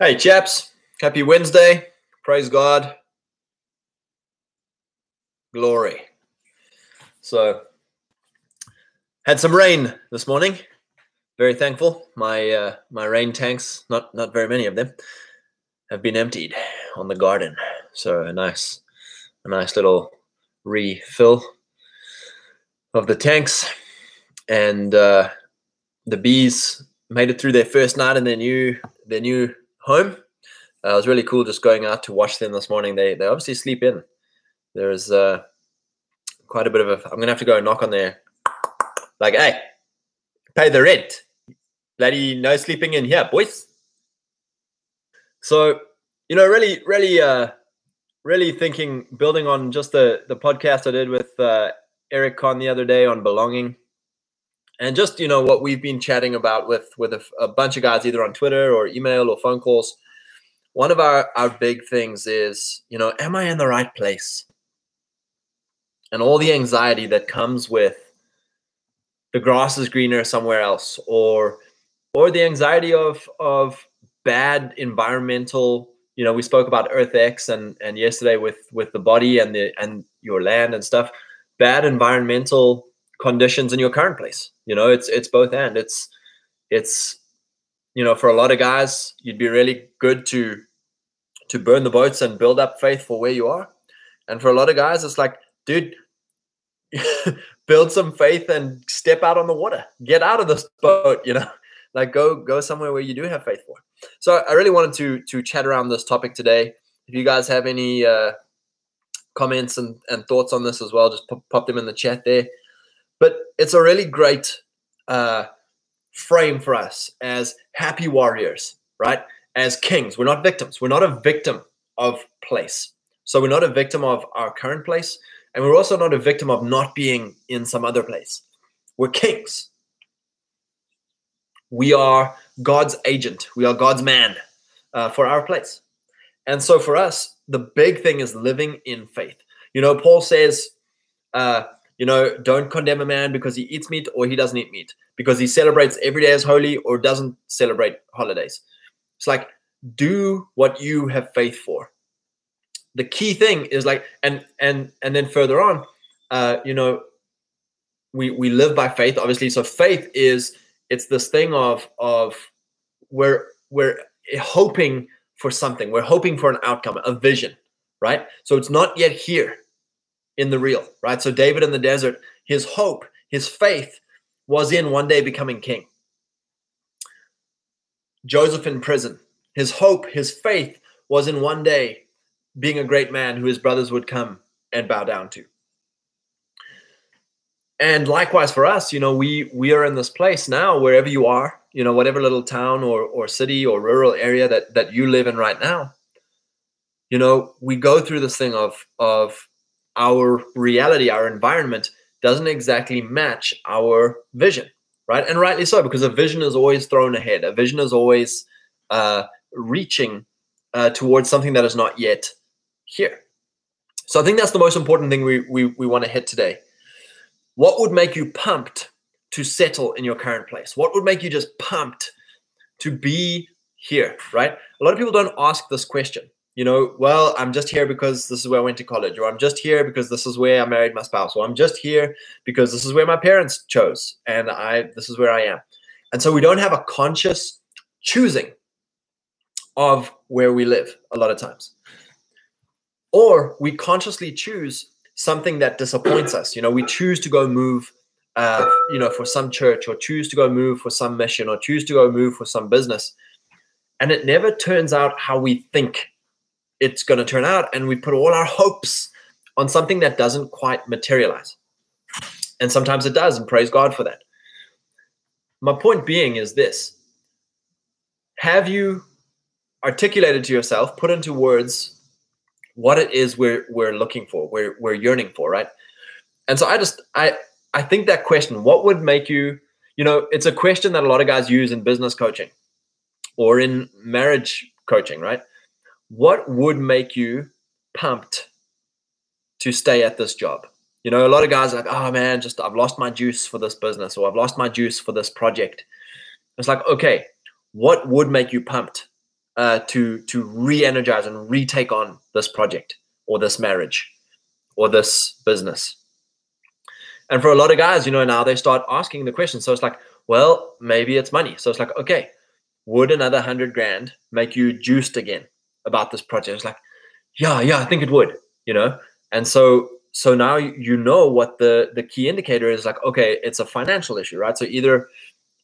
Hey, chaps. Happy Wednesday. Praise God. Glory. So, had some rain this morning. Very thankful. My uh, my rain tanks, not not very many of them, have been emptied on the garden. So a nice a nice little refill of the tanks, and uh, the bees made it through their first night in their new their new home. Uh, it was really cool just going out to watch them this morning. They they obviously sleep in. There's uh, quite a bit of a. I'm gonna have to go knock on there. Like, hey, pay the rent. Bloody no sleeping in here, boys. So, you know, really, really, uh, really thinking, building on just the the podcast I did with uh, Eric Kahn the other day on belonging, and just you know what we've been chatting about with with a, a bunch of guys either on Twitter or email or phone calls. One of our our big things is, you know, am I in the right place? And all the anxiety that comes with the grass is greener somewhere else, or or the anxiety of of bad environmental you know we spoke about earth x and and yesterday with with the body and the and your land and stuff bad environmental conditions in your current place. You know it's it's both and. It's it's you know for a lot of guys you'd be really good to to burn the boats and build up faith for where you are. And for a lot of guys it's like dude build some faith and step out on the water. Get out of this boat you know? Like go go somewhere where you do have faith for. So i really wanted to to chat around this topic today. If you guys have any uh comments and, and thoughts on this as well just pop, pop them in the chat there but it's a really great uh frame for us as happy warriors right as kings we're not victims we're not a victim of place so we're not a victim of our current place and we're also not a victim of not being in some other place we're kings we are God's agent. We are God's man uh, for our place. And so for us, the big thing is living in faith. You know, Paul says, uh, you know, don't condemn a man because he eats meat or he doesn't eat meat, because he celebrates every day as holy or doesn't celebrate holidays. It's like, do what you have faith for. The key thing is like, and and and then further on, uh, you know, we we live by faith, obviously. So faith is it's this thing of of we're we're hoping for something we're hoping for an outcome a vision right so it's not yet here in the real right? So david in the desert his hope his faith was in one day becoming king. Joseph in prison his hope his faith was in one day being a great man who his brothers would come and bow down to. And likewise for us you know we we are in this place now wherever you are you know whatever little town or or city or rural area that that you live in right now you know we go through this thing of of our reality our environment doesn't exactly match our vision right and rightly so because a vision is always thrown ahead a vision is always uh reaching uh, towards something that is not yet here so i think that's the most important thing we we, we want to hit today what would make you pumped to settle in your current place? What would make you just pumped to be here, right? A lot of people don't ask this question. You know, well, I'm just here because this is where I went to college, or I'm just here because this is where I married my spouse, or I'm just here because this is where my parents chose, and I this is where I am. And so we don't have a conscious choosing of where we live a lot of times. Or we consciously choose something that disappoints us. You know, we choose to go move, uh, you know, for some church or choose to go move for some mission or choose to go move for some business. And it never turns out how we think it's going to turn out. And we put all our hopes on something that doesn't quite materialize. And sometimes it does, and praise God for that. My point being is this Have you articulated to yourself, put into words what it is we're we're looking for, we're we're yearning for, right? And so I just I I think that question, what would make you, you know, it's a question that a lot of guys use in business coaching or in marriage coaching, right? What would make you pumped to stay at this job? You know, a lot of guys like, oh man, just I've lost my juice for this business or I've lost my juice for this project. It's like, okay, what would make you pumped uh, to to re-energize and retake on this project or this marriage or this business. And for a lot of guys, you know, now they start asking the question. So it's like, well, maybe it's money. So it's like, okay, would another hundred grand make you juiced again about this project? It's like, yeah, yeah, I think it would, you know. And so so now you know what the the key indicator is like okay it's a financial issue right? So either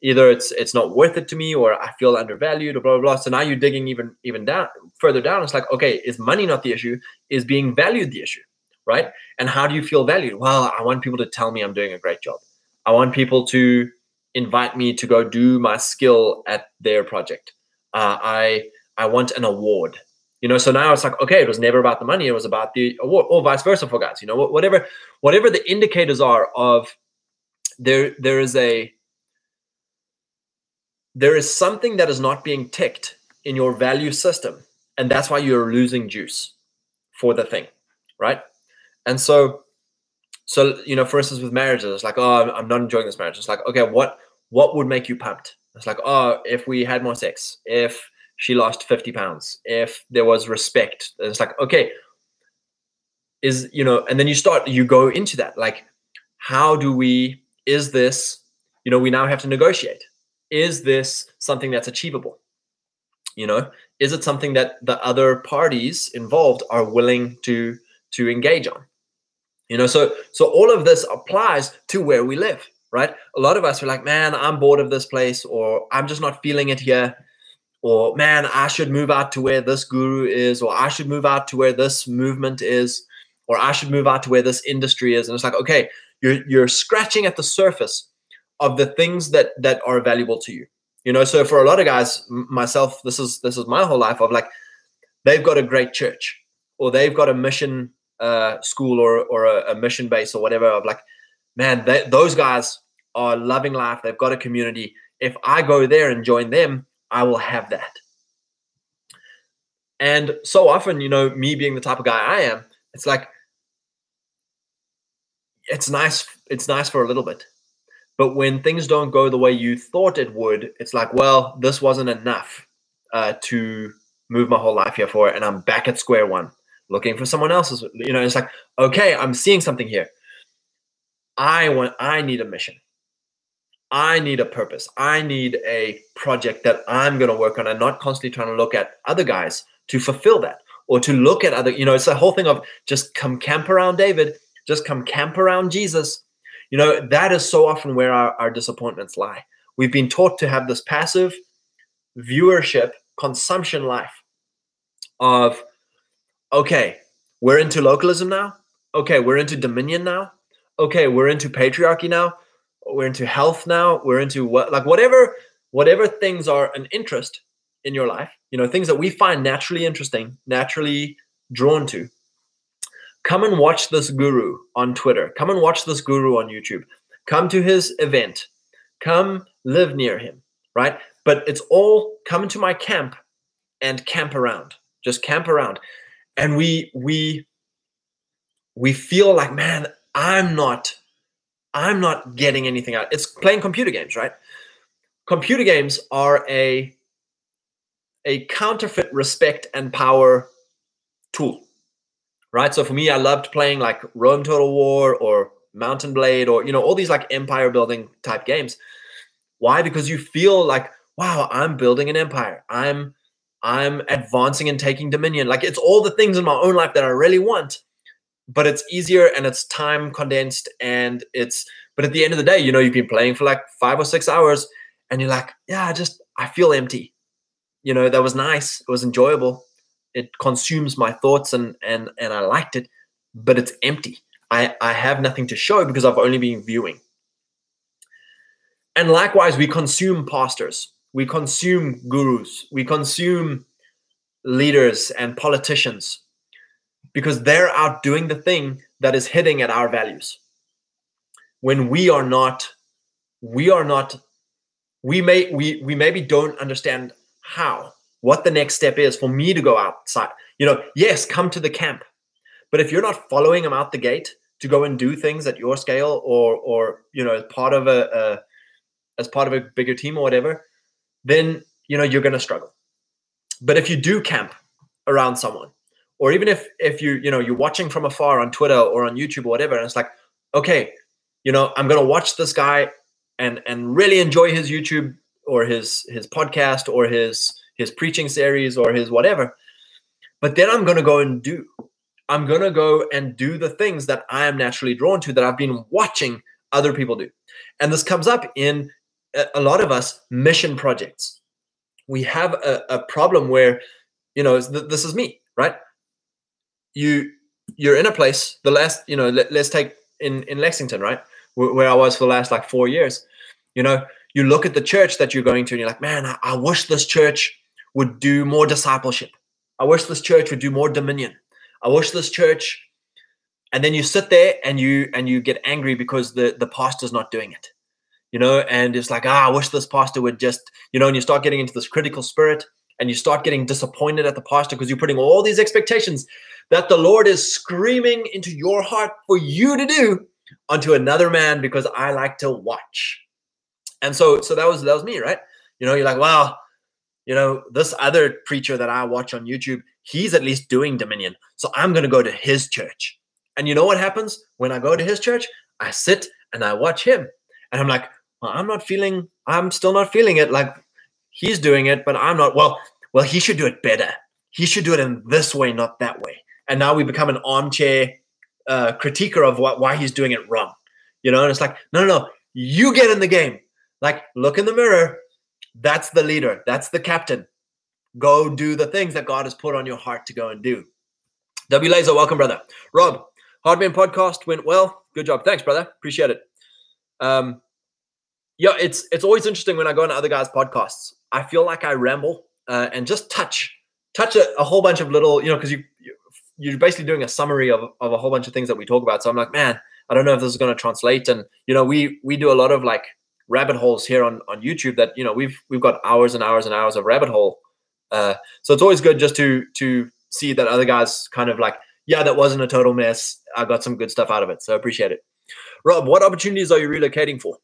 either it's it's not worth it to me or i feel undervalued or blah blah blah. So now you're digging even even down further down. It's like okay is money not the issue? Is being valued the issue right? And how do you feel valued? Well i want people to tell me i'm doing a great job. I want people to invite me to go do my skill at their project. Uh, i i want an award. You know so now it's like okay it was never about the money it was about the award or vice versa for guys you know whatever whatever the indicators are of there there is a there is something that is not being ticked in your value system and that's why you're losing juice for the thing right? And so so you know for instance with marriages it's like oh i'm not enjoying this marriage. It's like okay what what would make you pumped? It's like oh if we had more sex if she lost 50 pounds. If there was respect it's like okay is you know and then you start you go into that like how do we is this you know we now have to negotiate. Is this something that's achievable? You know is it something that the other parties involved are willing to to engage on? You know so so all of this applies to where we live right? A lot of us are like man i'm bored of this place or i'm just not feeling it here or man, I should move out to where this guru is, or I should move out to where this movement is, or I should move out to where this industry is. And it's like, okay, you're you're scratching at the surface of the things that that are valuable to you. You know, so for a lot of guys, myself, this is this is my whole life of like, they've got a great church, or they've got a mission uh, school, or or a, a mission base, or whatever. Of like, man, they, those guys are loving life. They've got a community. If I go there and join them, I will have that. And so often, you know, me being the type of guy I am, it's like it's nice it's nice for a little bit. But when things don't go the way you thought it would, it's like, well, this wasn't enough uh, to move my whole life here for it, and I'm back at square one, looking for someone else's. You know, it's like, okay, I'm seeing something here. I want, I need a mission. I need a purpose. I need a project that I'm going to work on and not constantly trying to look at other guys to fulfill that or to look at other, you know, it's the whole thing of just come camp around David, just come camp around Jesus. You know, that is so often where our, our disappointments lie. We've been taught to have this passive viewership consumption life of, okay, we're into localism now. Okay, we're into dominion now. Okay, we're into patriarchy now we're into health now we're into what like whatever whatever things are an interest in your life you know things that we find naturally interesting naturally drawn to come and watch this guru on twitter. Come and watch this guru on youtube. Come to his event. Come live near him right? But it's all come into my camp and camp around. Just camp around. And we we we feel like man i'm not I'm not getting anything out. It's playing computer games, right? Computer games are a a counterfeit respect and power tool, right? So for me, I loved playing like Rome Total War or Mount & Blade or you know all these like empire building type games. Why? Because you feel like wow, I'm building an empire. I'm I'm advancing and taking dominion. Like it's all the things in my own life that I really want but it's easier and it's time condensed and it's but at the end of the day you know you've been playing for like five or six hours and you're like yeah i just i feel empty. You know that was nice. It was enjoyable. It consumes my thoughts and and and i liked it but it's empty. I i have nothing to show because i've only been viewing. And likewise we consume pastors. We consume gurus. We consume leaders and politicians because they're out doing the thing that is hitting at our values. When we are not we are not we may we we maybe don't understand how what the next step is for me to go outside. You know yes come to the camp. But if you're not following them out the gate to go and do things at your scale or or you know as part of a, a as part of a bigger team or whatever then you know you're going to struggle. But if you do camp around someone, or even if if you you know you're watching from afar on Twitter or on YouTube or whatever, and it's like, okay, you know, I'm gonna watch this guy and and really enjoy his YouTube or his his podcast or his his preaching series or his whatever. But then I'm gonna go and do. I'm gonna go and do the things that I am naturally drawn to that I've been watching other people do. And this comes up in a lot of us mission projects. We have a, a problem where, you know, this is me, right? You you're in a place. The last, you know, let, us take in in Lexington, right, where, where, I was for the last like four years. You know, you look at the church that you're going to, and you're like, man, I, I wish this church would do more discipleship. I wish this church would do more dominion. I wish this church and then you sit there and you and you get angry because the the pastor's not doing it you know and it's like ah i wish this pastor would just you know and you start getting into this critical spirit and you start getting disappointed at the pastor because you're putting all these expectations that the lord is screaming into your heart for you to do onto another man because i like to watch. And so so that was that was me right? You know you're like wow you know this other preacher that i watch on youtube he's at least doing dominion. So i'm going to go to his church. And you know what happens? When I go to his church? I sit and I watch him. And I'm like, well, I'm not feeling, I'm still not feeling it. Like he's doing it, but I'm not. Well, well, he should do it better. He should do it in this way, not that way. And now we become an armchair uh, critiquer of what, why he's doing it wrong. You know, and it's like, no, no, no, you get in the game. Like, look in the mirror. That's the leader. That's the captain. Go do the things that God has put on your heart to go and do. W Laser, welcome, brother. Rob, Hardman podcast went well. Good job. Thanks, brother. Appreciate it. Um, yeah, it's it's always interesting when I go on other guys' podcasts. I feel like I ramble uh, and just touch touch a, a, whole bunch of little, you know, because you, you are basically doing a summary of, of a whole bunch of things that we talk about. So I'm like, man, I don't know if this is going to translate. And you know, we we do a lot of like rabbit holes here on on YouTube that you know we've we've got hours and hours and hours of rabbit hole. Uh, so it's always good just to to see that other guys kind of like yeah, that wasn't a total mess. I got some good stuff out of it. So appreciate it. Rob, what opportunities are you relocating for?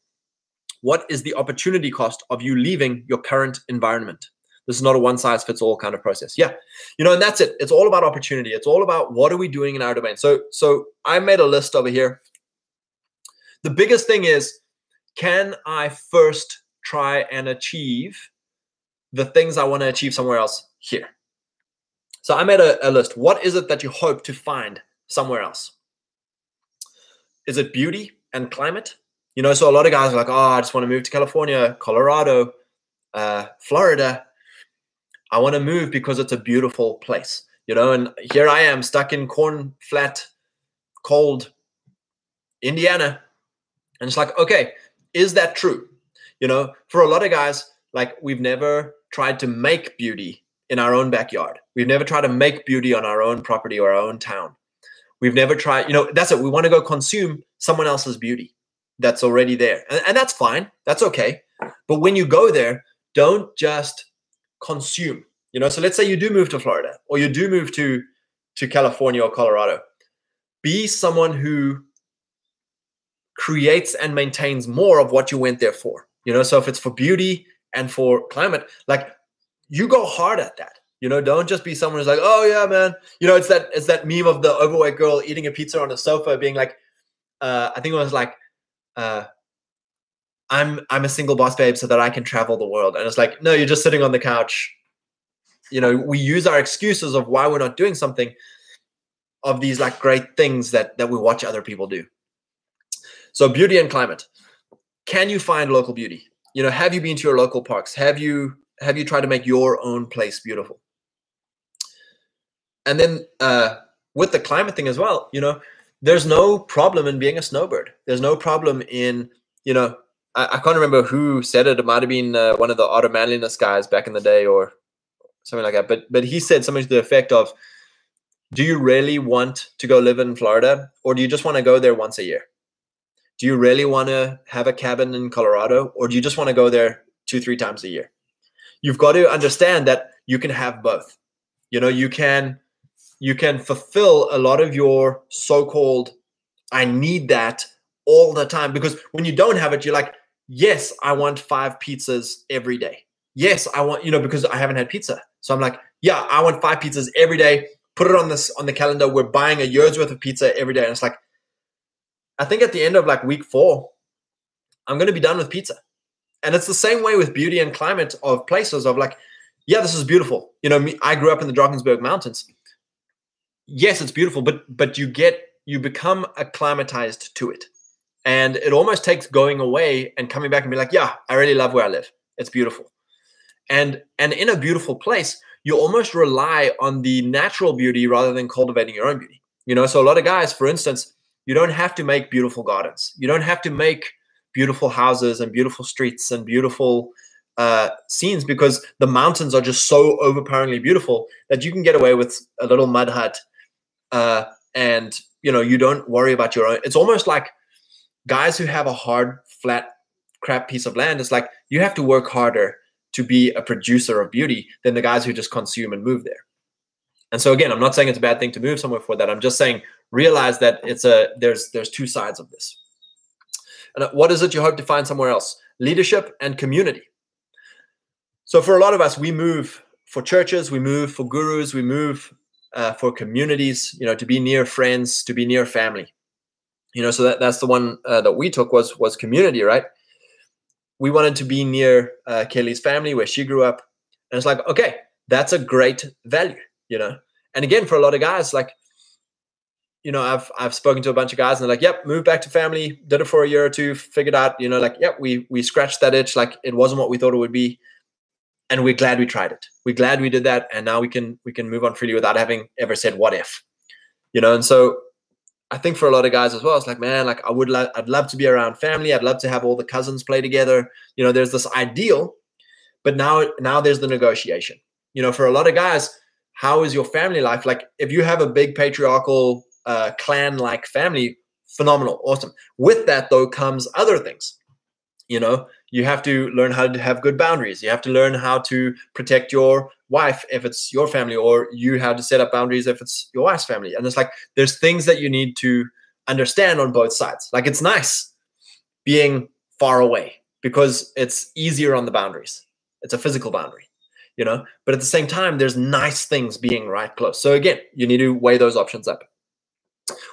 What is the opportunity cost of you leaving your current environment? This is not a one size fits all kind of process. Yeah. You know, and that's it. It's all about opportunity. It's all about what are we doing in our domain. So so I made a list over here. The biggest thing is can I first try and achieve the things I want to achieve somewhere else here? So I made a, a list. What is it that you hope to find somewhere else? Is it beauty and climate? You know, so a lot of guys are like, oh, I just want to move to California, Colorado, uh, Florida. I want to move because it's a beautiful place, you know. And here I am stuck in corn flat, cold Indiana. And it's like, okay, is that true? You know, for a lot of guys, like we've never tried to make beauty in our own backyard. We've never tried to make beauty on our own property or our own town. We've never tried, you know, that's it. We want to go consume someone else's beauty that's already there. And, and that's fine. That's okay. But when you go there, don't just consume. You know, so let's say you do move to Florida or you do move to to California or Colorado. Be someone who creates and maintains more of what you went there for. You know, so if it's for beauty and for climate, like you go hard at that. You know, don't just be someone who's like, oh yeah, man. You know, it's that it's that meme of the overweight girl eating a pizza on a sofa, being like, uh, I think it was like, uh, I'm I'm a single boss babe so that I can travel the world. And it's like, no, you're just sitting on the couch. You know, we use our excuses of why we're not doing something of these like great things that that we watch other people do. So beauty and climate. Can you find local beauty? You know, have you been to your local parks? Have you have you tried to make your own place beautiful? And then uh, with the climate thing as well, you know, there's no problem in being a snowbird. There's no problem in, you know, I, I can't remember who said it. It might have been uh, one of the Art of Manliness guys back in the day or something like that. But but he said something to the effect of, "Do you really want to go live in Florida, or do you just want to go there once a year? Do you really want to have a cabin in Colorado, or do you just want to go there two three times a year?" you've got to understand that you can have both you know you can you can fulfill a lot of your so-called i need that all the time because when you don't have it you're like yes i want five pizzas every day yes, I want, you know, because I haven't had pizza. So I'm like, yeah, I want five pizzas every day. Put it on this on the calendar. We're buying a year's worth of pizza every day. And it's like, I think at the end of like week four, I'm going to be done with pizza. And it's the same way with beauty and climate of places of like, yeah, this is beautiful. You know, me, I grew up in the Drakensberg Mountains. Yes, it's beautiful, but but you get you become acclimatized to it. And it almost takes going away and coming back and be like, yeah, I really love where I live. It's beautiful. And and in a beautiful place, you almost rely on the natural beauty rather than cultivating your own beauty. You know, so a lot of guys, for instance, you don't have to make beautiful gardens. You don't have to make beautiful houses and beautiful streets and beautiful uh, scenes because the mountains are just so overpoweringly beautiful that you can get away with a little mud hut uh, and you know you don't worry about your own it's almost like guys who have a hard flat crap piece of land it's like you have to work harder to be a producer of beauty than the guys who just consume and move there. And so again i'm not saying it's a bad thing to move somewhere for that. I'm just saying realize that it's a there's there's two sides of this. And what is it you hope to find somewhere else? Leadership and community. So for a lot of us we move for churches we move for gurus we move uh, for communities you know to be near friends to be near family. You know so that, that's the one uh, that we took was was community right? We wanted to be near uh, kelly's family where she grew up. And it's like okay that's a great value you know? And again for a lot of guys like you know i've i've spoken to a bunch of guys and they're like yep moved back to family did it for a year or two figured out you know like yep we we scratched that itch like it wasn't what we thought it would be and we're glad we tried it. We're glad we did that and now we can we can move on freely without having ever said what if you know? And so i think for a lot of guys as well it's like man like i would like i'd love to be around family. I'd love to have all the cousins play together. You know there's this ideal but now now there's the negotiation. You know for a lot of guys how is your family life? Like if you have a big patriarchal uh, clan like family phenomenal awesome. With that though comes other things you know you have to learn how to have good boundaries. You have to learn how to protect your wife if it's your family or you have to set up boundaries if it's your wife's family. And it's like there's things that you need to understand on both sides. Like it's nice being far away because it's easier on the boundaries. It's a physical boundary you know? But at the same time there's nice things being right close. So again you need to weigh those options up.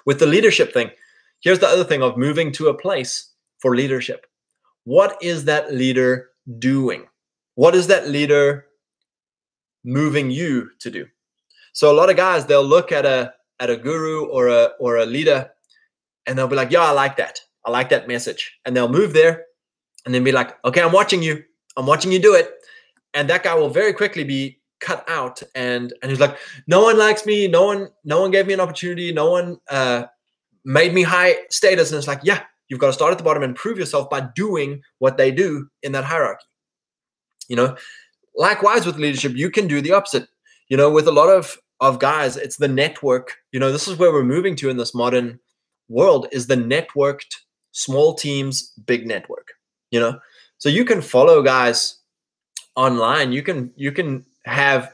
With the leadership thing here's the other thing of moving to a place for leadership what is that leader doing? What is that leader moving you to do? So a lot of guys they'll look at a at a guru or a or a leader and they'll be like, "Yeah, I like that. I like that message." And they'll move there and then be like, "Okay, I'm watching you. I'm watching you do it." And that guy will very quickly be cut out and and he's like, "No one likes me. No one no one gave me an opportunity. No one uh made me high status." And it's like, "Yeah, You've got to start at the bottom and prove yourself by doing what they do in that hierarchy. You know, likewise with leadership, you can do the opposite. You know, with a lot of of guys, it's the network. You know, this is where we're moving to in this modern world is the networked small teams, big network. You know, so you can follow guys online. You can you can have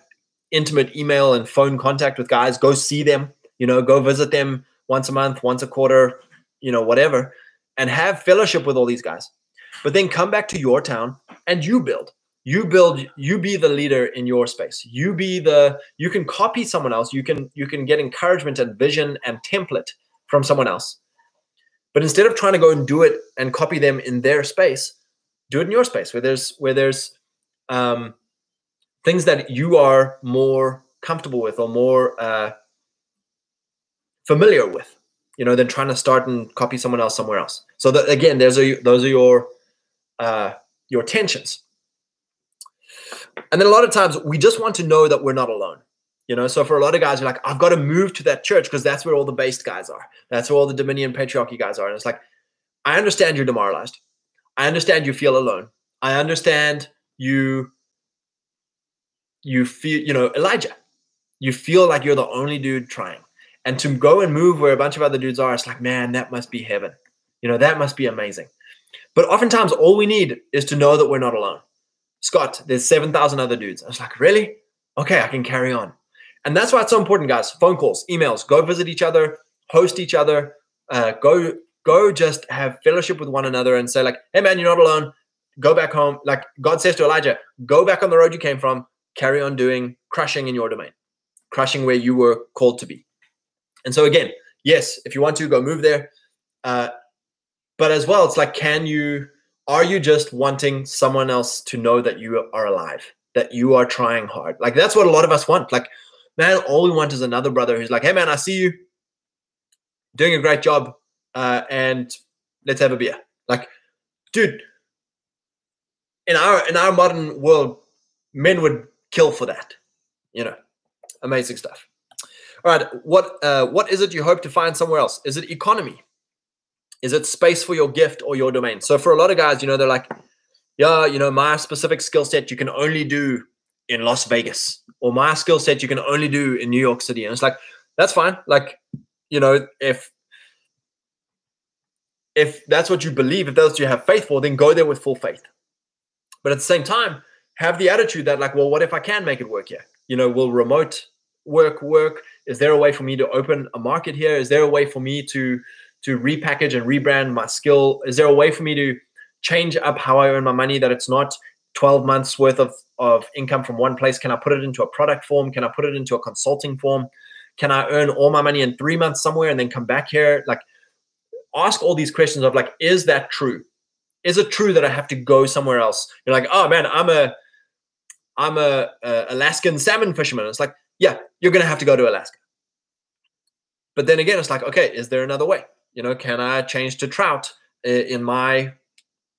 intimate email and phone contact with guys. Go see them. You know, go visit them once a month, once a quarter. You know, whatever and have fellowship with all these guys. But then come back to your town and you build. You build, you be the leader in your space. You be the you can copy someone else. You can you can get encouragement and vision and template from someone else. But instead of trying to go and do it and copy them in their space, do it in your space where there's where there's um, things that you are more comfortable with or more uh, familiar with you know, than trying to start and copy someone else somewhere else. So that, again, there's a, those are your uh, your tensions. And then a lot of times we just want to know that we're not alone. You know, so for a lot of guys, you're like, I've got to move to that church because that's where all the based guys are. That's where all the Dominion patriarchy guys are. And it's like, I understand you're demoralized. I understand you feel alone. I understand you you feel, you know, Elijah. You feel like you're the only dude trying and to go and move where a bunch of other dudes are, it's like, man, that must be heaven. You know, that must be amazing. But oftentimes, all we need is to know that we're not alone. Scott, there's 7,000 other dudes. I was like, really? Okay, I can carry on. And that's why it's so important, guys. Phone calls, emails, go visit each other, host each other, uh, go go just have fellowship with one another and say like, hey man, you're not alone. go back home. Like God says to Elijah, go back on the road you came from, carry on doing crushing in your domain, crushing where you were called to be. And so again, yes, if you want to go move there, uh, but as well, it's like, can you? Are you just wanting someone else to know that you are alive, that you are trying hard? Like that's what a lot of us want. Like, man, all we want is another brother who's like, hey, man, I see you doing a great job, uh, and let's have a beer. Like, dude, in our in our modern world, men would kill for that. You know, amazing stuff. All right, what uh, what is it you hope to find somewhere else? Is it economy? Is it space for your gift or your domain? So for a lot of guys, you know, they're like, yeah, you know, my specific skill set you can only do in Las Vegas, or my skill set you can only do in New York City. And it's like, that's fine. Like, you know, if if that's what you believe, if that's what you have faith for, then go there with full faith. But at the same time, have the attitude that, like, well, what if I can make it work here? You know, will remote work work? Is there a way for me to open a market here? Is there a way for me to to repackage and rebrand my skill? Is there a way for me to change up how I earn my money that it's not 12 months worth of, of income from one place? Can I put it into a product form? Can I put it into a consulting form? Can I earn all my money in three months somewhere and then come back here? Like, ask all these questions of like, is that true? Is it true that I have to go somewhere else? You're like, oh man, I'm a, I'm a, a Alaskan salmon fisherman. It's like, yeah, you're gonna have to go to Alaska. But then again, it's like, okay, is there another way? You know, can I change to trout in my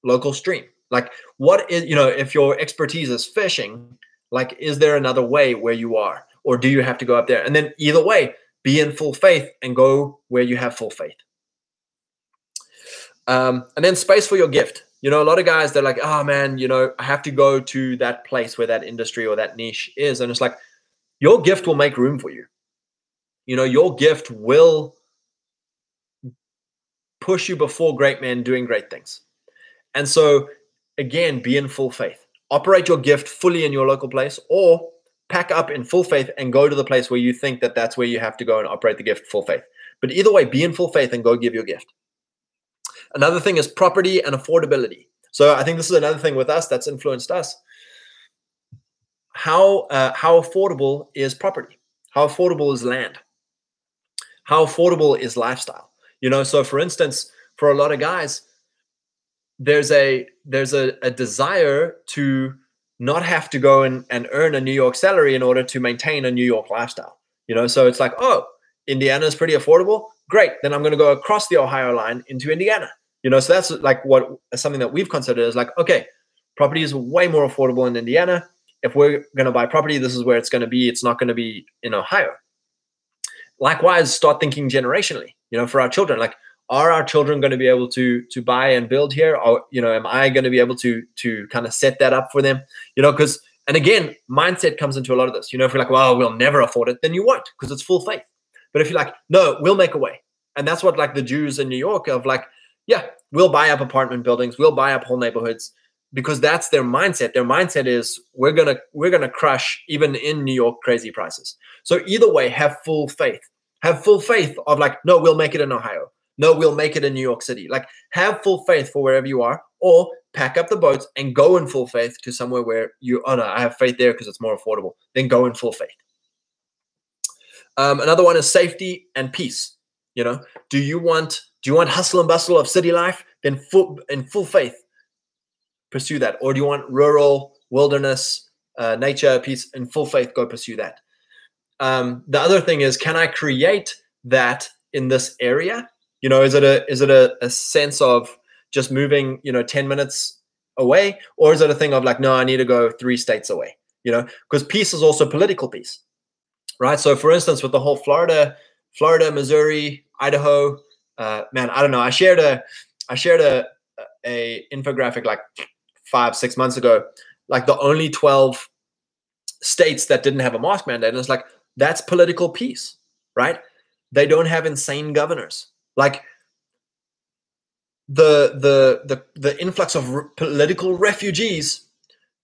local stream? Like, what is, you know, if your expertise is fishing, like, is there another way where you are? Or do you have to go up there? And then either way, be in full faith and go where you have full faith. Um, and then space for your gift. You know, a lot of guys, they're like, oh man, you know, I have to go to that place where that industry or that niche is. And it's like, your gift will make room for you. You know, your gift will push you before great men doing great things. And so, again, be in full faith. Operate your gift fully in your local place or pack up in full faith and go to the place where you think that that's where you have to go and operate the gift full faith. But either way, be in full faith and go give your gift. Another thing is property and affordability. So I think this is another thing with us that's influenced us. How uh, how affordable is property? How affordable is land? How affordable is lifestyle? You know, so for instance, for a lot of guys, there's a there's a, a desire to not have to go and, and earn a New York salary in order to maintain a New York lifestyle. You know, so it's like, oh, Indiana is pretty affordable. Great. Then I'm going to go across the Ohio line into Indiana. You know, so that's like what something that we've considered is like, okay, property is way more affordable in Indiana. If we're going to buy property, this is where it's going to be. It's not going to be in Ohio. Likewise, start thinking generationally. You know, for our children, like, are our children going to be able to to buy and build here? Or you know, am I going to be able to to kind of set that up for them? You know, because and again, mindset comes into a lot of this. You know, if you're like, well, we'll never afford it, then you won't because it's full faith. But if you're like, no, we'll make a way, and that's what like the Jews in New York of like, yeah, we'll buy up apartment buildings, we'll buy up whole neighborhoods because that's their mindset. Their mindset is we're gonna we're gonna crush even in New York crazy prices. So either way, have full faith. Have full faith of like, no, we'll make it in Ohio. No, we'll make it in New York City. Like have full faith for wherever you are, or pack up the boats and go in full faith to somewhere where you oh no, I have faith there because it's more affordable. Then go in full faith. Um, another one is safety and peace. You know, do you want do you want hustle and bustle of city life? Then full in full faith, pursue that. Or do you want rural wilderness, uh, nature, peace? In full faith, go pursue that. Um, the other thing is, can I create that in this area? You know, is it a is it a, a sense of just moving, you know, 10 minutes away? Or is it a thing of like, no, I need to go three states away? You know, because peace is also political peace. Right. So for instance, with the whole Florida, Florida, Missouri, Idaho, uh, man, I don't know. I shared a I shared a a infographic like five six months ago, like the only twelve states that didn't have a mask mandate, and it's like that's political peace, right? They don't have insane governors. Like the the the the influx of r- political refugees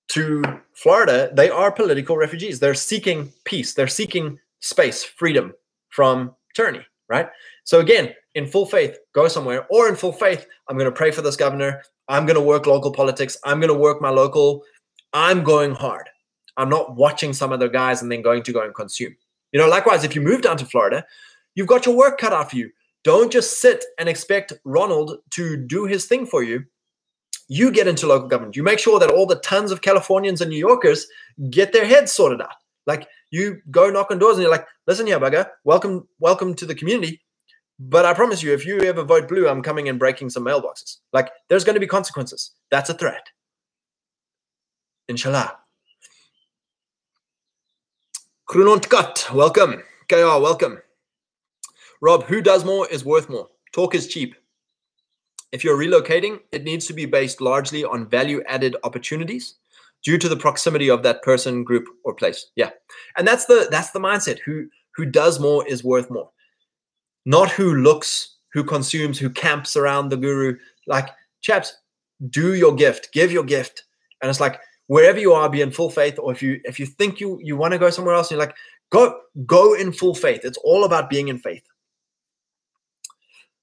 to Florida, they are political refugees. They're seeking peace. They're seeking space, freedom from tyranny, right? So again, in full faith, go somewhere, or in full faith, I'm going to pray for this governor. I'm going to work local politics. I'm going to work my local. I'm going hard. I'm not watching some other guys and then going to go and consume. You know, likewise, if you move down to Florida, you've got your work cut out for you. Don't just sit and expect Ronald to do his thing for you. You get into local government. You make sure that all the tons of Californians and New Yorkers get their heads sorted out. Like you go knock on doors and you're like, listen here, bugger, welcome, welcome to the community. But I promise you, if you ever vote blue, I'm coming and breaking some mailboxes. Like there's going to be consequences. That's a threat. Inshallah. Krunontkat, welcome. KR, welcome. Rob, who does more is worth more. Talk is cheap. If you're relocating, it needs to be based largely on value added opportunities due to the proximity of that person, group, or place. Yeah. And that's the that's the mindset. Who who does more is worth more. Not who looks, who consumes, who camps around the guru. Like, chaps, do your gift, give your gift. And it's like wherever you are, be in full faith. Or if you if you think you you want to go somewhere else, you're like, go go in full faith. It's all about being in faith.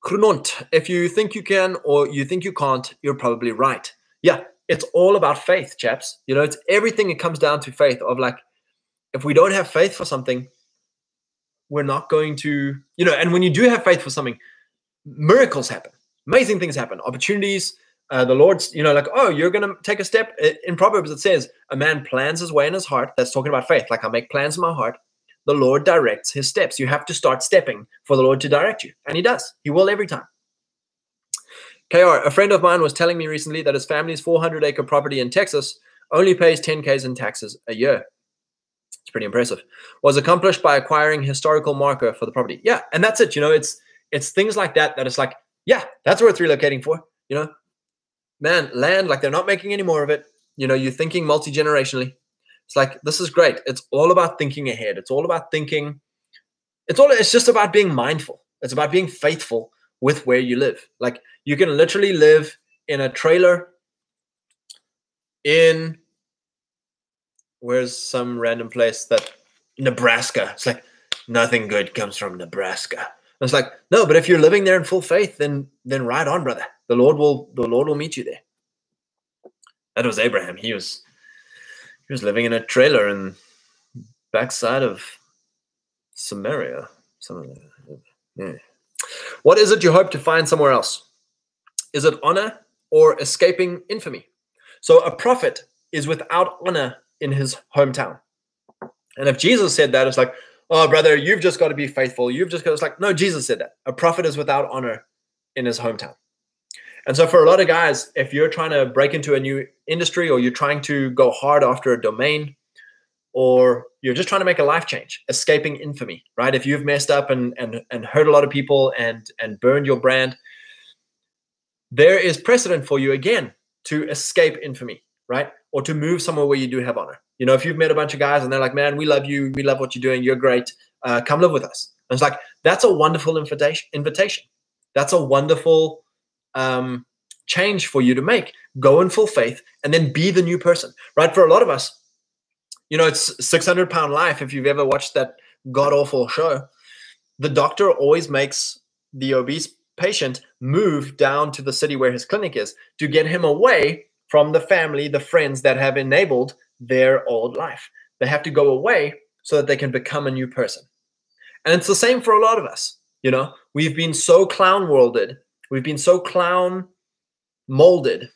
Krununt, if you think you can or you think you can't, you're probably right. Yeah, it's all about faith, chaps. You know, it's everything it comes down to faith of like, if we don't have faith for something, we're not going to, you know, and when you do have faith for something, miracles happen, amazing things happen, opportunities. Uh, the Lord's, you know, like, oh, you're going to take a step. In Proverbs, it says, a man plans his way in his heart. That's talking about faith. Like, I make plans in my heart. The Lord directs his steps. You have to start stepping for the Lord to direct you. And he does. He will every time. KR, a friend of mine was telling me recently that his family's 400 acre property in Texas only pays 10Ks in taxes a year. It's pretty impressive. Was accomplished by acquiring historical marker for the property. Yeah, and that's it. You know, it's it's things like that that it's like, yeah, that's worth relocating for. You know, man, land like they're not making any more of it. You know, you're thinking multi generationally. It's like this is great. It's all about thinking ahead. It's all about thinking. It's all. It's just about being mindful. It's about being faithful with where you live. Like you can literally live in a trailer in where's some random place that Nebraska. It's like nothing good comes from Nebraska. It's like no, but if you're living there in full faith, then then right on, brother. The Lord will the Lord will meet you there. That was Abraham. He was he was living in a trailer in backside of Samaria. Something. Yeah. What is it you hope to find somewhere else? Is it honor or escaping infamy? So a prophet is without honor in his hometown. And if Jesus said that, it's like, oh, brother, you've just got to be faithful. You've just got, it's like, no, Jesus said that. A prophet is without honor in his hometown. And so for a lot of guys, if you're trying to break into a new industry or you're trying to go hard after a domain, or you're just trying to make a life change, escaping infamy, right? If you've messed up and and and hurt a lot of people and and burned your brand, there is precedent for you again to escape infamy, right? Or to move somewhere where you do have honor. You know, if you've met a bunch of guys and they're like, "Man, we love you, we love what you're doing, you're great, uh, come live with us." And it's like that's a wonderful invitation. Invitation. That's a wonderful um, change for you to make. Go in full faith and then be the new person, right? For a lot of us, you know, it's 600 pound life. If you've ever watched that god awful show, the doctor always makes the obese patient move down to the city where his clinic is to get him away from the family, the friends that have enabled their old life. They have to go away so that they can become a new person. And it's the same for a lot of us. You know, we've been so clown worlded, we've been so clown molded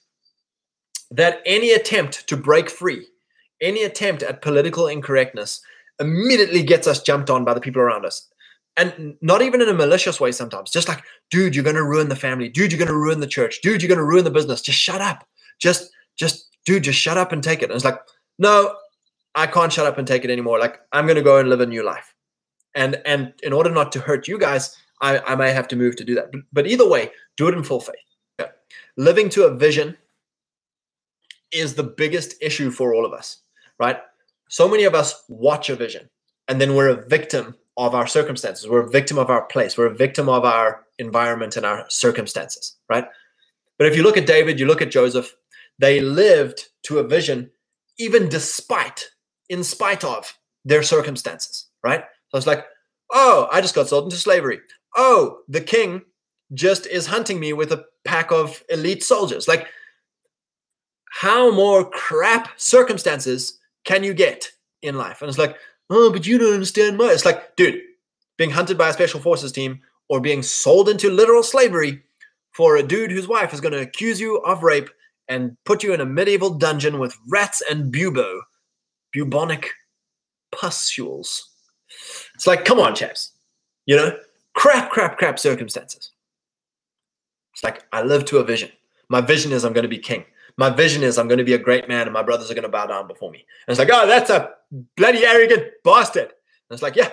that any attempt to break free any attempt at political incorrectness immediately gets us jumped on by the people around us. And not even in a malicious way sometimes, just like, dude, you're going to ruin the family. Dude, you're going to ruin the church. Dude, you're going to ruin the business. Just shut up. Just, just, dude, just shut up and take it. And it's like, no, I can't shut up and take it anymore. Like, I'm going to go and live a new life. And, and in order not to hurt you guys, I, I may have to move to do that. But, but either way, do it in full faith. Living to a vision is the biggest issue for all of us right? So many of us watch a vision and then we're a victim of our circumstances. We're a victim of our place. We're a victim of our environment and our circumstances, right? But if you look at David, you look at Joseph, they lived to a vision even despite, in spite of their circumstances, right? So it's like, oh, I just got sold into slavery. Oh, the king just is hunting me with a pack of elite soldiers. Like how more crap circumstances can you get in life? And it's like, oh, but you don't understand my. It's like, dude, being hunted by a special forces team or being sold into literal slavery for a dude whose wife is going to accuse you of rape and put you in a medieval dungeon with rats and bubo, bubonic pustules. It's like, come on, chaps. You know, crap, crap, crap circumstances. It's like, I live to a vision. My vision is I'm going to be king. My vision is I'm going to be a great man and my brothers are going to bow down before me. And it's like, oh, that's a bloody arrogant bastard. And it's like, yeah.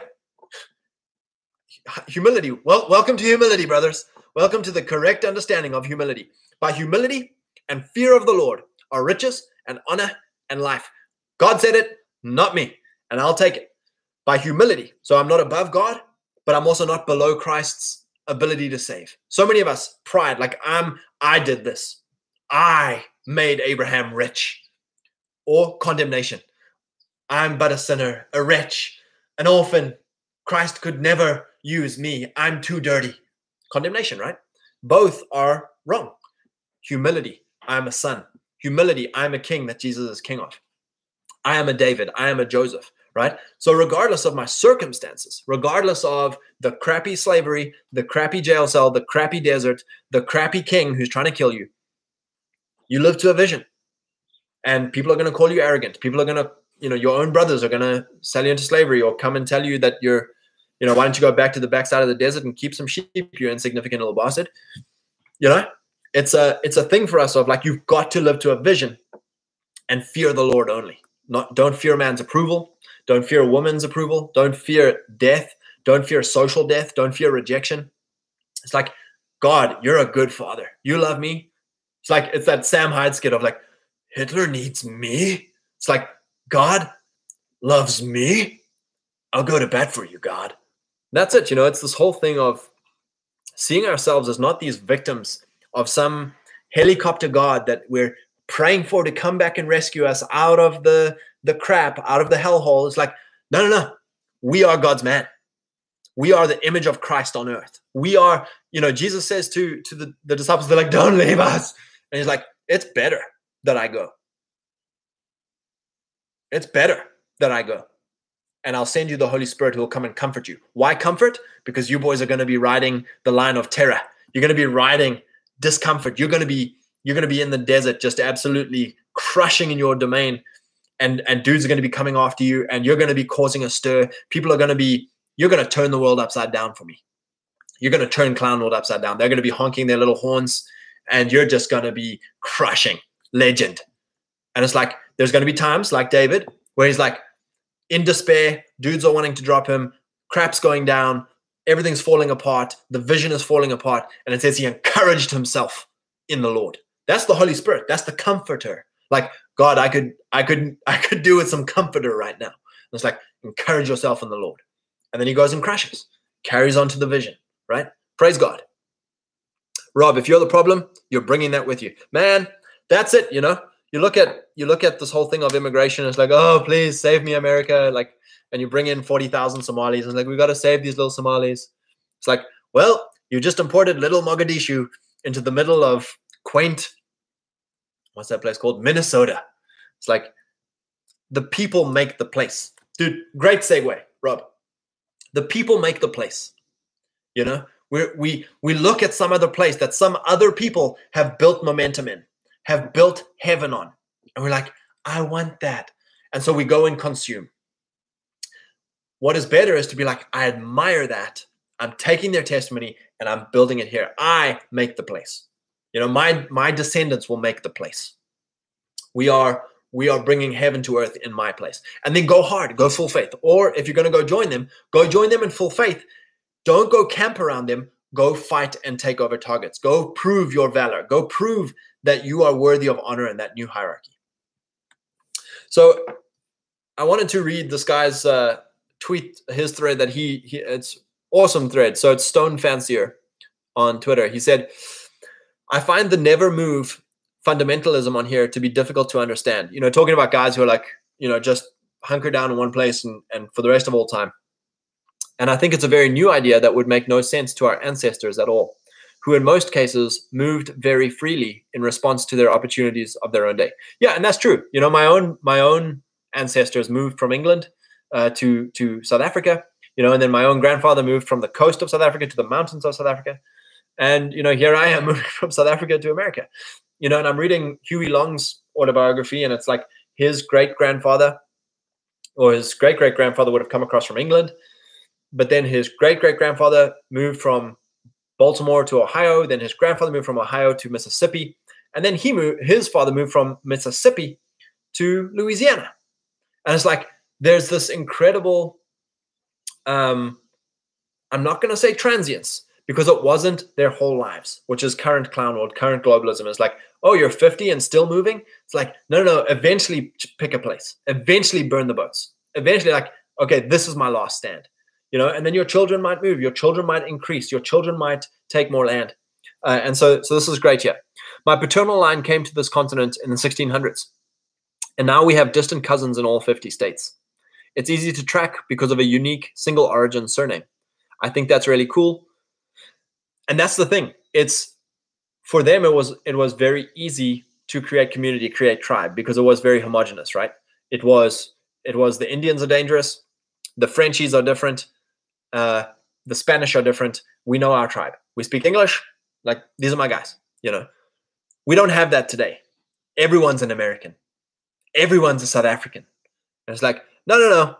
Humility. Well, welcome to humility, brothers. Welcome to the correct understanding of humility. By humility and fear of the Lord are riches and honor and life. God said it, not me. And I'll take it. By humility. So I'm not above God, but I'm also not below Christ's ability to save. So many of us pride, like I'm, I did this. I made Abraham rich. Or condemnation. I'm but a sinner, a wretch, an orphan. Christ could never use me. I'm too dirty. Condemnation, right? Both are wrong. Humility, I'm a son. Humility, I'm a king that Jesus is king of. I am a David. I am a Joseph, right? So, regardless of my circumstances, regardless of the crappy slavery, the crappy jail cell, the crappy desert, the crappy king who's trying to kill you, you live to a vision. And people are going to call you arrogant. People are going to, you know, your own brothers are going to sell you into slavery or come and tell you that you're, you know, why don't you go back to the backside of the desert and keep some sheep, you insignificant little bastard. You know, it's a it's a thing for us of like you've got to live to a vision and fear the Lord only. Not don't fear man's approval, don't fear woman's approval, don't fear death, don't fear social death, don't fear rejection. It's like, God, you're a good father. You love me. It's like it's that Sam Hyde skit of like, Hitler needs me. It's like God loves me. I'll go to bat for you, God. That's it. You know, it's this whole thing of seeing ourselves as not these victims of some helicopter God that we're praying for to come back and rescue us out of the the crap, out of the hellhole. It's like, no, no, no. We are God's man. We are the image of Christ on earth. We are, you know, Jesus says to to the, the disciples, they're like, don't leave us. And he's like, It's better that I go. It's better that I go. And I'll send you the Holy Spirit who will come and comfort you. Why comfort? Because you boys are going to be riding the line of terror. You're going to be riding discomfort. You're going to be you're going to be in the desert just absolutely crushing in your domain and and dudes are going to be coming after you and you're going to be causing a stir. People are going to be you're going to turn the world upside down for me. You're going to turn clown world upside down. They're going to be honking their little horns and you're just going to be crushing legend. And it's like, there's going to be times like David where he's like in despair, dudes are wanting to drop him, crap's going down, everything's falling apart, the vision is falling apart. And it says he encouraged himself in the Lord. That's the Holy Spirit. That's the comforter. Like, God, I could, I could, I could do with some comforter right now. And it's like, encourage yourself in the Lord. And then he goes and crashes, carries on to the vision, right? Praise God. Rob, if you're the problem, you're bringing that with you. Man, that's it, you know. You look at you look at this whole thing of immigration. It's like, oh, please save me, America. Like, and you bring in forty thousand Somalis. And like, we got to save these little Somalis. It's like, well, you just imported little Mogadishu into the middle of quaint, what's that place called? Minnesota. It's like the people make the place, dude. Great segue, Rob. The people make the place. You know, we we we look at some other place that some other people have built momentum in, have built heaven on, and we're like, I want that, and so we go and consume. What is better is to be like, I admire that. I'm taking their testimony and I'm building it here. I make the place. You know, my my descendants will make the place. We are we are bringing heaven to earth in my place. And then go hard, go full faith. Or if you're going to go join them, go join them in full faith don't go camp around them. Go fight and take over targets. Go prove your valor. Go prove that you are worthy of honor in that new hierarchy. So I wanted to read this guy's uh, tweet, his thread that he, he it's awesome thread. So it's Stone Fancier on Twitter. He said, I find the never move fundamentalism on here to be difficult to understand. You know, talking about guys who are like, you know, just hunker down in one place and, and for the rest of all time. And I think it's a very new idea that would make no sense to our ancestors at all. Who in most cases moved very freely in response to their opportunities of their own day. Yeah, and that's true. You know, my own my own ancestors moved from England uh, to to South Africa. You know, and then my own grandfather moved from the coast of South Africa to the mountains of South Africa. And you know, here I am moving from South Africa to America. You know, and I'm reading Huey Long's autobiography, and it's like his great grandfather or his great great grandfather would have come across from England, but then his great great grandfather moved from Baltimore to Ohio. Then his grandfather moved from Ohio to Mississippi, and then he moved. His father moved from Mississippi to Louisiana, and it's like there's this incredible. Um, I'm not going to say transience because it wasn't their whole lives, which is current clown world, current globalism. Is like, oh, you're 50 and still moving. It's like, no, no. Eventually, pick a place. Eventually, burn the boats. Eventually, like, okay, this is my last stand. You know, and then your children might move. Your children might increase. Your children might take more land. Uh, and so, so this is great here. My paternal line came to this continent in the 1600s, and now we have distant cousins in all 50 states. It's easy to track because of a unique single origin surname. I think that's really cool and that's the thing it's for them it was it was very easy to create community create tribe because it was very homogenous right it was it was the indians are dangerous the frenchies are different uh, the spanish are different. We know our tribe. We speak english. Like these are my guys you know? We don't have that today. Everyone's an american. Everyone's a south african. And it's like no no no.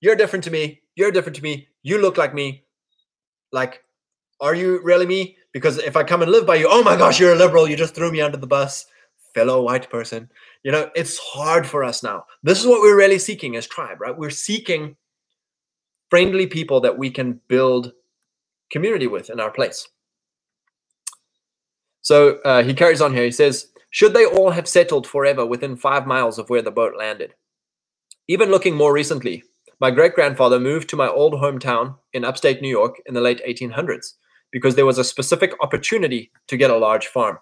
You're different to me. You're different to me. You look like me. Like are you really me? Because if I come and live by you, oh my gosh, you're a liberal. You just threw me under the bus, fellow white person. You know, it's hard for us now. This is what we're really seeking as tribe, right? We're seeking friendly people that we can build community with in our place. So uh, he carries on here. He says, Should they all have settled forever within five miles of where the boat landed? Even looking more recently, my great grandfather moved to my old hometown in upstate New York in the late 1800s because there was a specific opportunity to get a large farm.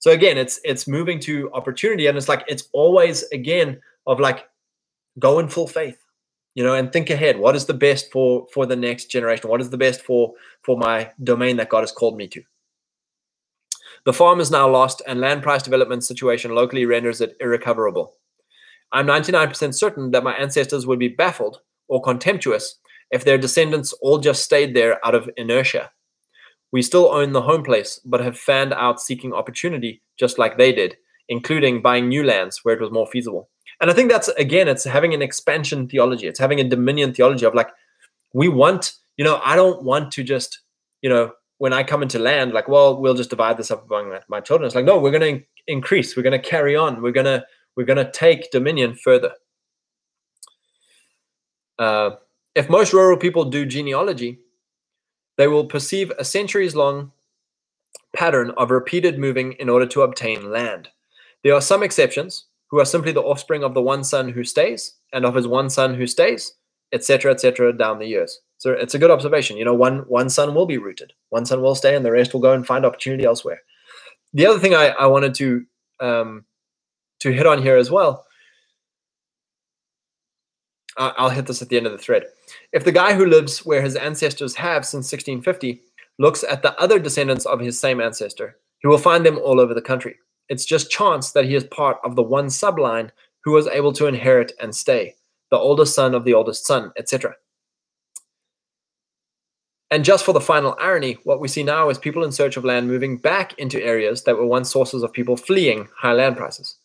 So again, it's it's moving to opportunity, and it's like it's always again of like go in full faith, you know, and think ahead. What is the best for for the next generation? What is the best for for my domain that God has called me to? The farm is now lost, and land price development situation locally renders it irrecoverable. I'm 99% certain that my ancestors would be baffled or contemptuous if their descendants all just stayed there out of inertia we still own the home place, but have fanned out seeking opportunity just like they did, including buying new lands where it was more feasible. And I think that's again, it's having an expansion theology. It's having a dominion theology of like, we want, you know, I don't want to just, you know, when I come into land, like, well, we'll just divide this up among my, children. It's like, no, we're going to in- increase. We're going to carry on. We're going to we're going to take dominion further. Uh, if most rural people do genealogy, they will perceive a centuries long pattern of repeated moving in order to obtain land. There are some exceptions who are simply the offspring of the one son who stays and of his one son who stays, etc., etc., down the years. So it's a good observation. You know, one one son will be rooted, one son will stay, and the rest will go and find opportunity elsewhere. The other thing I, I wanted to um, to hit on here as well I'll hit this at the end of the thread. If the guy who lives where his ancestors have since 1650 looks at the other descendants of his same ancestor, he will find them all over the country. It's just chance that he is part of the one subline who was able to inherit and stay, the oldest son of the oldest son, etc. And just for the final irony, what we see now is people in search of land moving back into areas that were once sources of people fleeing high land prices.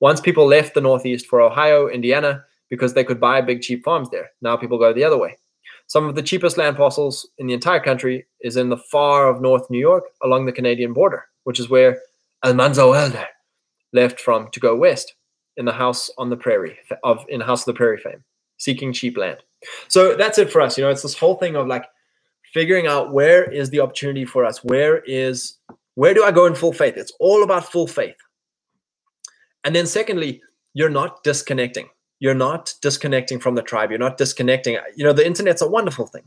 Once people left the Northeast for Ohio, Indiana, because they could buy big cheap farms there. Now people go the other way. Some of the cheapest land parcels in the entire country is in the far of North New York along the Canadian border, which is where Almanzo Wilder left from to go west in the house on the prairie of in House of the Prairie fame, seeking cheap land. So that's it for us. You know, it's this whole thing of like figuring out where is the opportunity for us. Where is where do I go in full faith? It's all about full faith. And then secondly, you're not disconnecting you're not disconnecting from the tribe you're not disconnecting you know the internet's a wonderful thing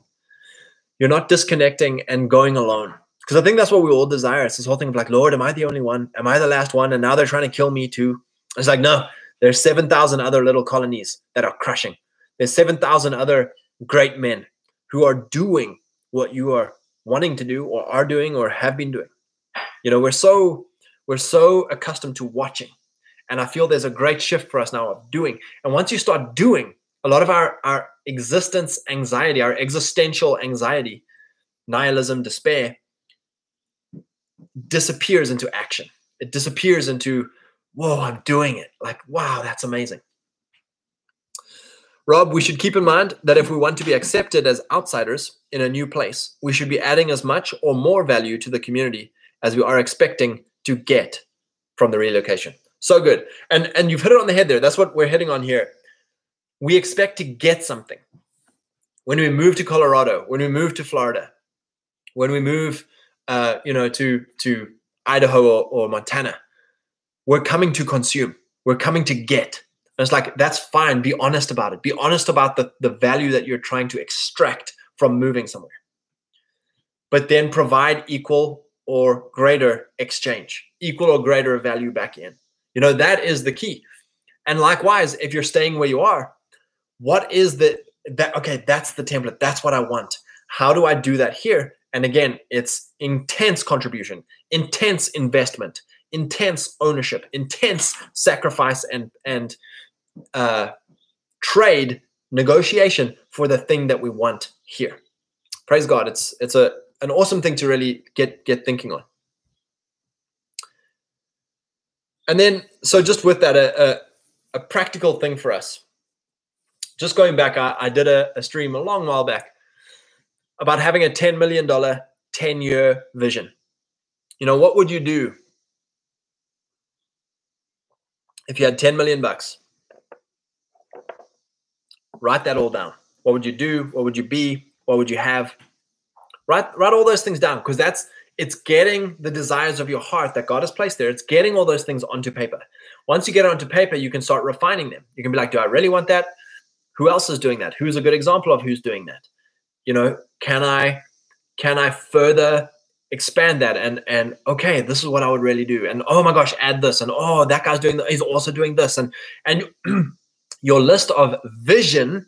you're not disconnecting and going alone because i think that's what we all desire it's this whole thing of like lord am i the only one am i the last one and now they're trying to kill me too it's like no there's 7000 other little colonies that are crushing there's 7000 other great men who are doing what you are wanting to do or are doing or have been doing. You know, we're so we're so accustomed to watching. And I feel there's a great shift for us now of doing. And once you start doing, a lot of our, our existence anxiety, our existential anxiety, nihilism, despair, disappears into action. It disappears into, whoa, I'm doing it. Like, wow, that's amazing. Rob, we should keep in mind that if we want to be accepted as outsiders in a new place, we should be adding as much or more value to the community as we are expecting to get from the relocation. So good. And and you've hit it on the head there. That's what we're hitting on here. We expect to get something. When we move to Colorado, when we move to Florida, when we move uh, you know, to to Idaho or, or Montana, we're coming to consume. We're coming to get. And it's like that's fine. Be honest about it. Be honest about the, the value that you're trying to extract from moving somewhere. But then provide equal or greater exchange, equal or greater value back in. You know, that is the key. And likewise, if you're staying where you are, what is the that okay, that's the template. That's what I want. How do I do that here? And again, it's intense contribution, intense investment, intense ownership, intense sacrifice and and uh, trade negotiation for the thing that we want here. Praise God. It's it's a an awesome thing to really get get thinking on. And then, so just with that, a, a, a practical thing for us. Just going back, I, I did a, a stream a long while back about having a $10 million 10 year vision. You know, what would you do if you had 10 million bucks? Write that all down. What would you do? What would you be? What would you have? Write write all those things down because that's it's getting the desires of your heart that God has placed there. It's getting all those things onto paper. Once you get onto paper, you can start refining them. You can be like, do I really want that? Who else is doing that? Who's a good example of who's doing that? You know, can I can I further expand that and and okay, this is what I would really do. And oh my gosh, add this and oh that guy's doing. He's also doing this and and your list of vision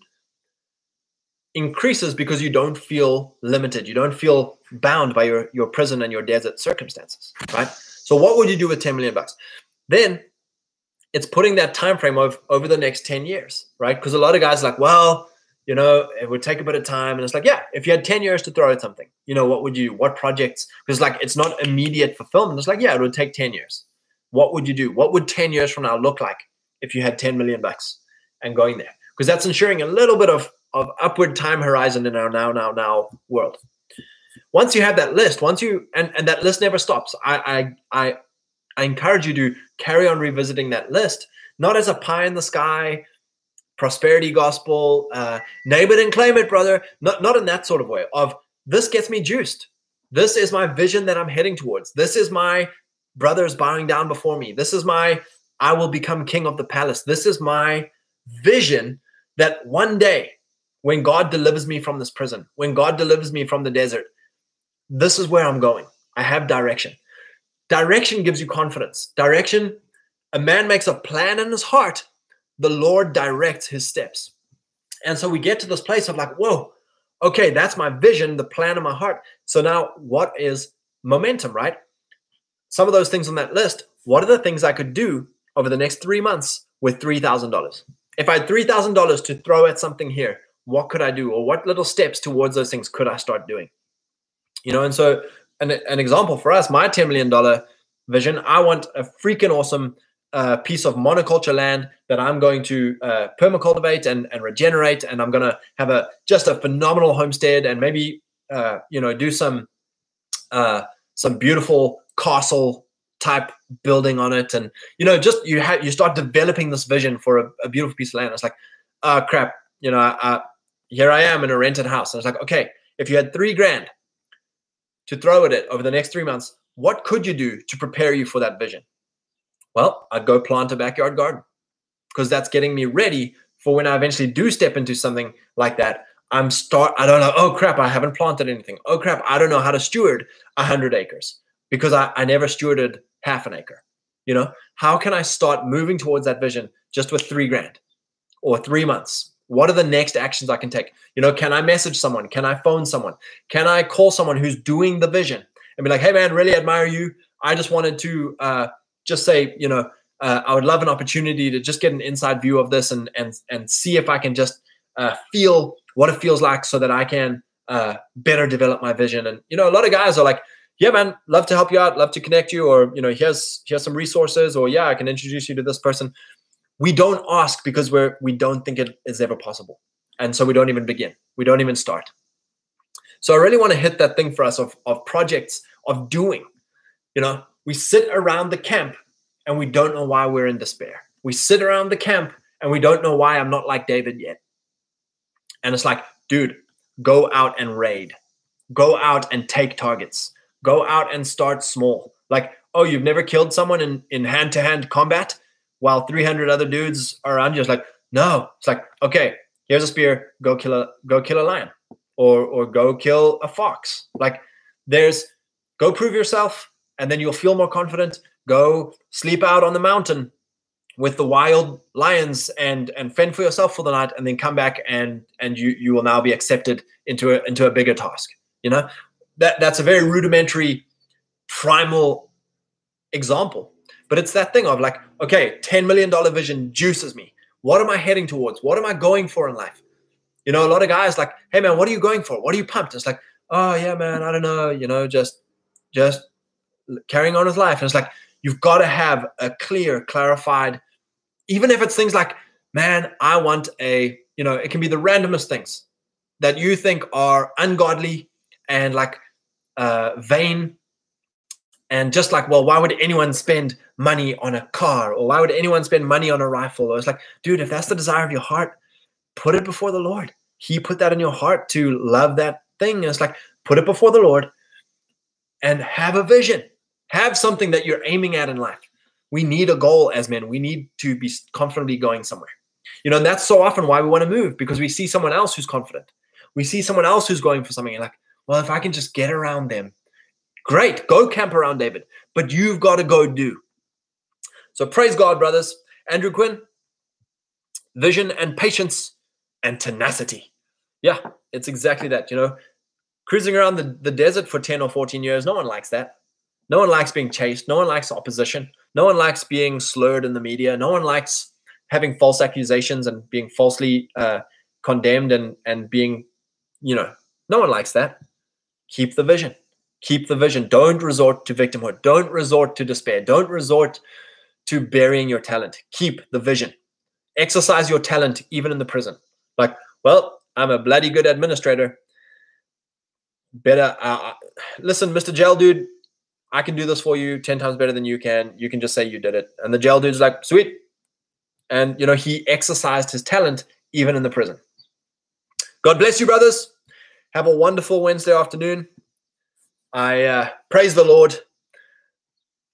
increases because you don't feel limited. You don't feel bound by your, your prison and your desert circumstances, right? So what would you do with 10 million bucks? Then it's putting that time frame of over the next 10 years, right? Because a lot of guys like, well, you know, it would take a bit of time. And it's like, yeah, if you had 10 years to throw at something, you know, what would you, what projects? Because like it's not immediate fulfillment. It's like, yeah, it would take 10 years. What would you do? What would 10 years from now look like if you had 10 million bucks and going there? Because that's ensuring a little bit of of upward time horizon in our now, now, now world. Once you have that list, once you and, and that list never stops. I I I I encourage you to carry on revisiting that list, not as a pie in the sky, prosperity gospel, uh, name it and claim it, brother. Not not in that sort of way. Of this gets me juiced. This is my vision that I'm heading towards. This is my brothers bowing down before me. This is my I will become king of the palace. This is my vision that one day when God delivers me from this prison, when God delivers me from the desert, this is where I'm going. I have direction. Direction gives you confidence. Direction, a man makes a plan in his heart, the Lord directs his steps. And so we get to this place of like, whoa, okay, that's my vision, the plan of my heart. So now what is momentum, right? Some of those things on that list, what are the things I could do over the next three months with $3,000? If I had $3,000 to throw at something here, what could I do or what little steps towards those things could I start doing? You know, and so an, an example for us, my $10 million vision, I want a freaking awesome uh, piece of monoculture land that I'm going to uh, permacultivate and, and regenerate. And I'm going to have a just a phenomenal homestead and maybe, uh, you know, do some uh, some beautiful castle type building on it. And, you know, just you have you start developing this vision for a, a beautiful piece of land. It's like, uh, crap, you know, I, here I am in a rented house. And I was like, okay, if you had three grand to throw at it over the next three months, what could you do to prepare you for that vision? Well, I'd go plant a backyard garden because that's getting me ready for when I eventually do step into something like that. I'm start. I don't know. Oh crap! I haven't planted anything. Oh crap! I don't know how to steward a hundred acres because I, I never stewarded half an acre. You know, how can I start moving towards that vision just with three grand or three months What are the next actions I can take? You know, can I message someone? Can I phone someone? Can I call someone who's doing the vision and be like, hey man, really admire you. I just wanted to uh, just say, you know, uh, I would love an opportunity to just get an inside view of this and and and see if I can just uh, feel what it feels like so that I can uh, better develop my vision. And you know, a lot of guys are like, yeah, man, love to help you out, love to connect you, or you know, here's here's some resources, or yeah, I can introduce you to this person. We don't ask because we're we don't think it is ever possible, and so we don't even begin. We don't even start. So I really want to hit that thing for us of of projects of doing. You know, we sit around the camp and we don't know why we're in despair. We sit around the camp and we don't know why I'm not like David yet. And it's like, dude, go out and raid. Go out and take targets. Go out and start small. Like, oh, you've never killed someone in in hand to hand combat while 300 other dudes are around you. It's like, no. It's like, okay, here's a spear. Go kill a go kill a lion, or or go kill a fox. Like, there's go prove yourself, and then you'll feel more confident. Go sleep out on the mountain with the wild lions and and fend for yourself for the night and then come back and and you you will now be accepted into a into a bigger task you know? That that's a very rudimentary primal example. But it's that thing of like okay 10 million dollar vision juices me. What am i heading towards? What am i going for in life? You know a lot of guys like hey man what are you going for? What are you pumped? It's like oh yeah man i don't know you know just just carrying on with life and it's like you've got to have a clear clarified even if it's things like, man, I want a, you know, it can be the randomest things that you think are ungodly and like uh, vain. And just like, well, why would anyone spend money on a car or why would anyone spend money on a rifle? Or it's like, dude, if that's the desire of your heart, put it before the Lord. He put that in your heart to love that thing. And it's like, put it before the Lord and have a vision, have something that you're aiming at in life we need a goal as men. We need to be confidently going somewhere. You know, and that's so often why we want to move because we see someone else who's confident. We see someone else who's going for something and like, well, if I can just get around them, great, go camp around David. But you've got to go do. So praise God, brothers. Andrew Quinn, vision and patience and tenacity. Yeah, it's exactly that. You know, cruising around the, the desert for 10 or 14 years, no one likes that. No one likes being chased. No one likes opposition. No one likes being slurred in the media. No one likes having false accusations and being falsely uh, condemned and and being, you know, no one likes that. Keep the vision. Keep the vision. Don't resort to victimhood. Don't resort to despair. Don't resort to burying your talent. Keep the vision. Exercise your talent even in the prison. Like, well, I'm a bloody good administrator. Better uh, uh listen, Mr. Jail dude. I can do this for you 10 times better than you can. You can just say you did it. And the jail dude's like, sweet. And, you know, he exercised his talent even in the prison. God bless you, brothers. Have a wonderful Wednesday afternoon. I uh, praise the Lord.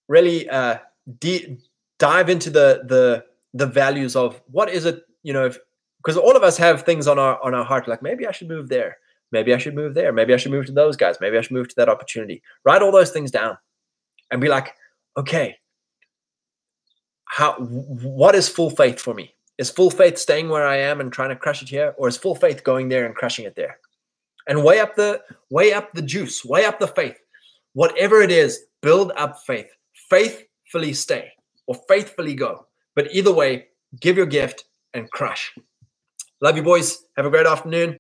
Really uh, de- dive into the the the values of what is it, you know, because all of us have things on our on our heart, like maybe I should move there, maybe I should move there, maybe I should move to those guys, maybe I should move to that opportunity. Write all those things down and be like, okay, how what is full faith for me? Is full faith staying where I am and trying to crush it here, or is full faith going there and crushing it there? And weigh up the weigh up the juice, weigh up the faith. Whatever it is, build up faith. Faithfully stay or faithfully go. But either way, give your gift and crush. Love you, boys. Have a great afternoon.